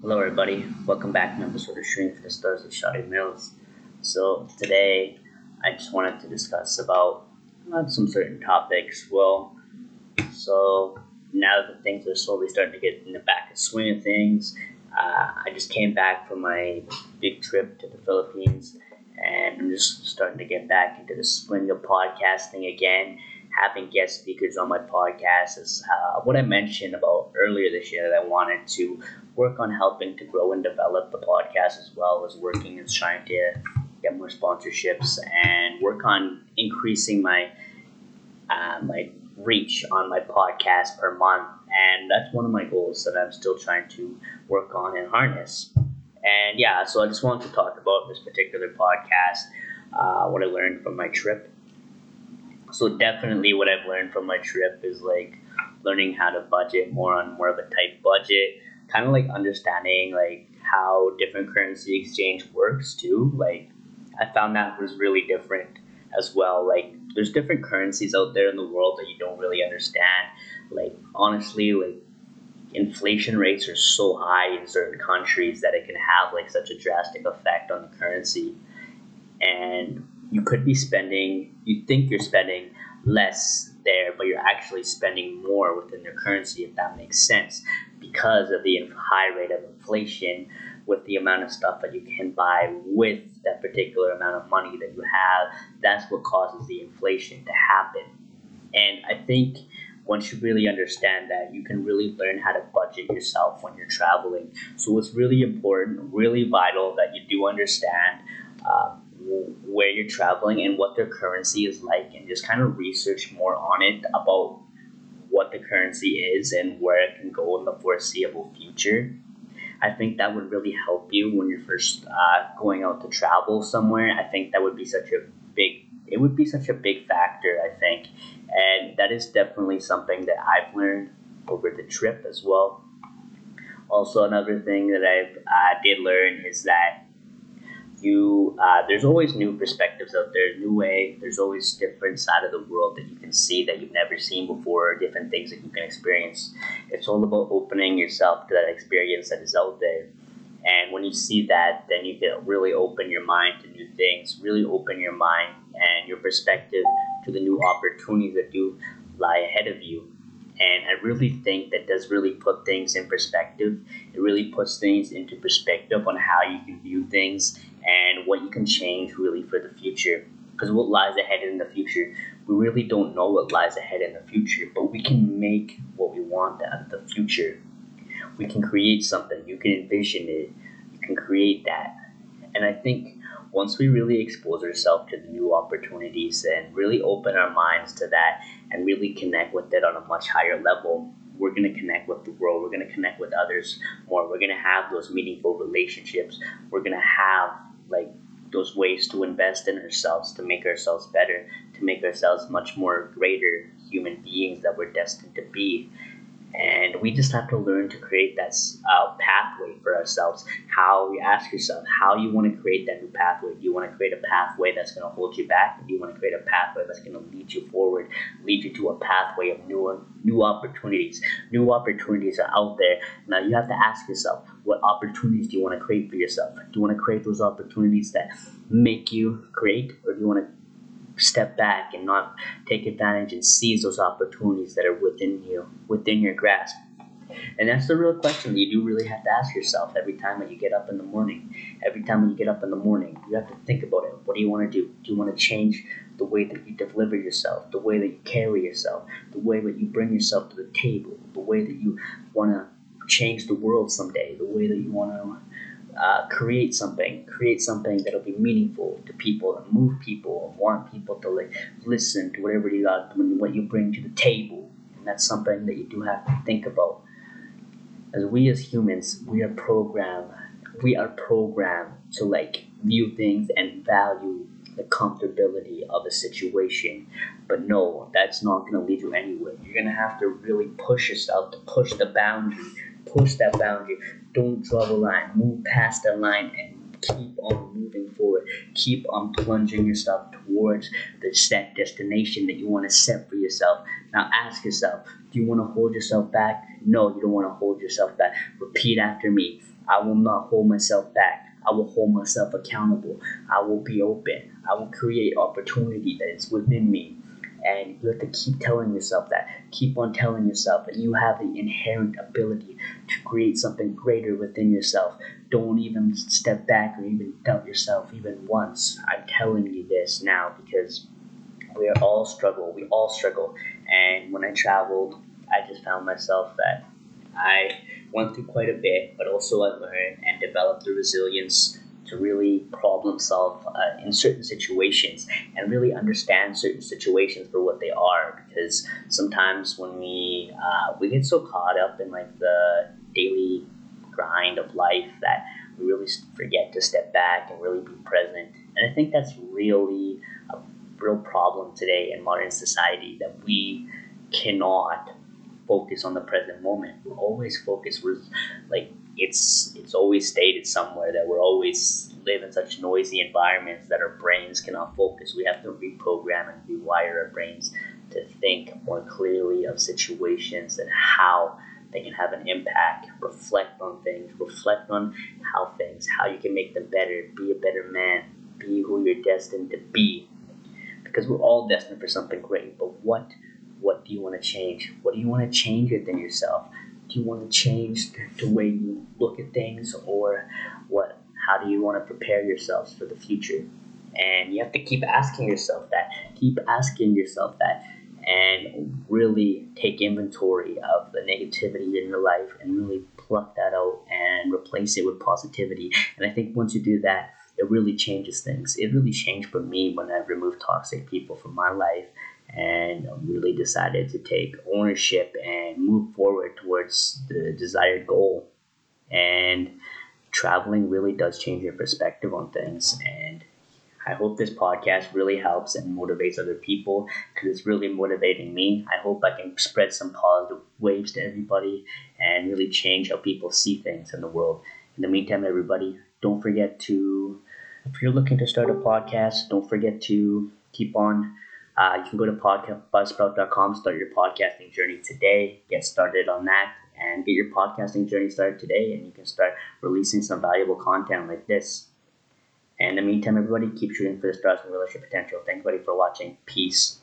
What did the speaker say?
Hello, everybody. Welcome back to an episode of Shooting for the Stars with Shotty Mills. So today, I just wanted to discuss about some certain topics. Well, so now that things are slowly starting to get in the back of swing of things, uh, I just came back from my big trip to the Philippines, and I'm just starting to get back into the swing of podcasting again having guest speakers on my podcast is uh, what I mentioned about earlier this year that I wanted to work on helping to grow and develop the podcast as well as working and trying to get more sponsorships and work on increasing my uh, my reach on my podcast per month. And that's one of my goals that I'm still trying to work on and harness. And yeah, so I just wanted to talk about this particular podcast, uh, what I learned from my trip so definitely what I've learned from my trip is like learning how to budget more on more of a tight budget, kind of like understanding like how different currency exchange works too. Like I found that was really different as well. Like there's different currencies out there in the world that you don't really understand. Like honestly, like inflation rates are so high in certain countries that it can have like such a drastic effect on the currency. And you could be spending, you think you're spending less there, but you're actually spending more within their currency, if that makes sense, because of the high rate of inflation with the amount of stuff that you can buy with that particular amount of money that you have. That's what causes the inflation to happen. And I think once you really understand that, you can really learn how to budget yourself when you're traveling. So it's really important, really vital that you do understand. Uh, where you're traveling and what their currency is like and just kind of research more on it about what the currency is and where it can go in the foreseeable future. I think that would really help you when you're first uh, going out to travel somewhere. I think that would be such a big it would be such a big factor, I think. And that is definitely something that I've learned over the trip as well. Also, another thing that I uh, did learn is that you uh, there's always new perspectives out there new way there's always different side of the world that you can see that you've never seen before different things that you can experience. It's all about opening yourself to that experience that is out there. And when you see that then you can really open your mind to new things really open your mind and your perspective to the new opportunities that do lie ahead of you and I really think that does really put things in perspective. It really puts things into perspective on how you can view things and what you can change really for the future. Because what lies ahead in the future, we really don't know what lies ahead in the future, but we can make what we want out of the future. We can create something, you can envision it, you can create that. And I think once we really expose ourselves to the new opportunities and really open our minds to that and really connect with it on a much higher level, we're going to connect with the world. We're going to connect with others more. We're going to have those meaningful relationships. We're going to have like those ways to invest in ourselves, to make ourselves better, to make ourselves much more greater human beings that we're destined to be and we just have to learn to create that uh, pathway for ourselves. How you ask yourself how you want to create that new pathway. Do you want to create a pathway that's going to hold you back? Do you want to create a pathway that's going to lead you forward lead you to a pathway of new new opportunities? New opportunities are out there. Now you have to ask yourself what opportunities do you want to create for yourself? Do you want to create those opportunities that make you great or do you want to step back and not take advantage and seize those opportunities that are within you, within your grasp. And that's the real question that you do really have to ask yourself every time that you get up in the morning. Every time when you get up in the morning, you have to think about it. What do you want to do? Do you want to change the way that you deliver yourself, the way that you carry yourself, the way that you bring yourself to the table, the way that you want to change the world someday, the way that you want to uh, create something, create something that'll be meaningful to people and move people, and want people to like listen to whatever you got, what you bring to the table, and that's something that you do have to think about. As we as humans, we are programmed, we are programmed to like view things and value the comfortability of a situation. But no, that's not going to lead you anywhere. You're going to have to really push yourself to push the boundary push that boundary. Don't draw the line. Move past that line and keep on moving forward. Keep on plunging yourself towards the set destination that you want to set for yourself. Now ask yourself, do you want to hold yourself back? No, you don't want to hold yourself back. Repeat after me. I will not hold myself back. I will hold myself accountable. I will be open. I will create opportunity that is within me. And you have to keep telling yourself that. Keep on telling yourself that you have the inherent ability to create something greater within yourself. Don't even step back or even doubt yourself even once. I'm telling you this now because we are all struggle. We all struggle. And when I traveled, I just found myself that I went through quite a bit, but also I learned and developed the resilience to really problem solve uh, in certain situations and really understand certain situations for what they are. Because sometimes when we uh, we get so caught up in like the daily grind of life that we really forget to step back and really be present. And I think that's really a real problem today in modern society that we cannot focus on the present moment. We're always focused. We're like it's it's always stated somewhere that we're always live in such noisy environments that our brains cannot focus. We have to reprogram and rewire our brains to think more clearly of situations and how they can have an impact. Reflect on things. Reflect on how things, how you can make them better. Be a better man. Be who you're destined to be. Because we're all destined for something great. But what what do you want to change? What do you want to change within yourself? Do you want to change the, way you look at things, or what? How do you want to prepare yourselves for the future? And you have to keep asking yourself that. Keep asking yourself that, and really take inventory of the negativity in your life, and really pluck that out and replace it with positivity. And I think once you do that, it really changes things. It really changed for me when I removed toxic people from my life and really decided to take ownership and move forward towards the desired goal. And traveling really does change your perspective on things. And I hope this podcast really helps and motivates other people because it's really motivating me. I hope I can spread some positive waves to everybody and really change how people see things in the world. In the meantime, everybody, don't forget to, if you're looking to start a podcast, don't forget to keep on uh, you can go to podcastbuzzsprout.com, start your podcasting journey today, get started on that, and get your podcasting journey started today, and you can start releasing some valuable content like this. And in the meantime, everybody, keep shooting for the stars and realize your potential. Thank everybody for watching. Peace.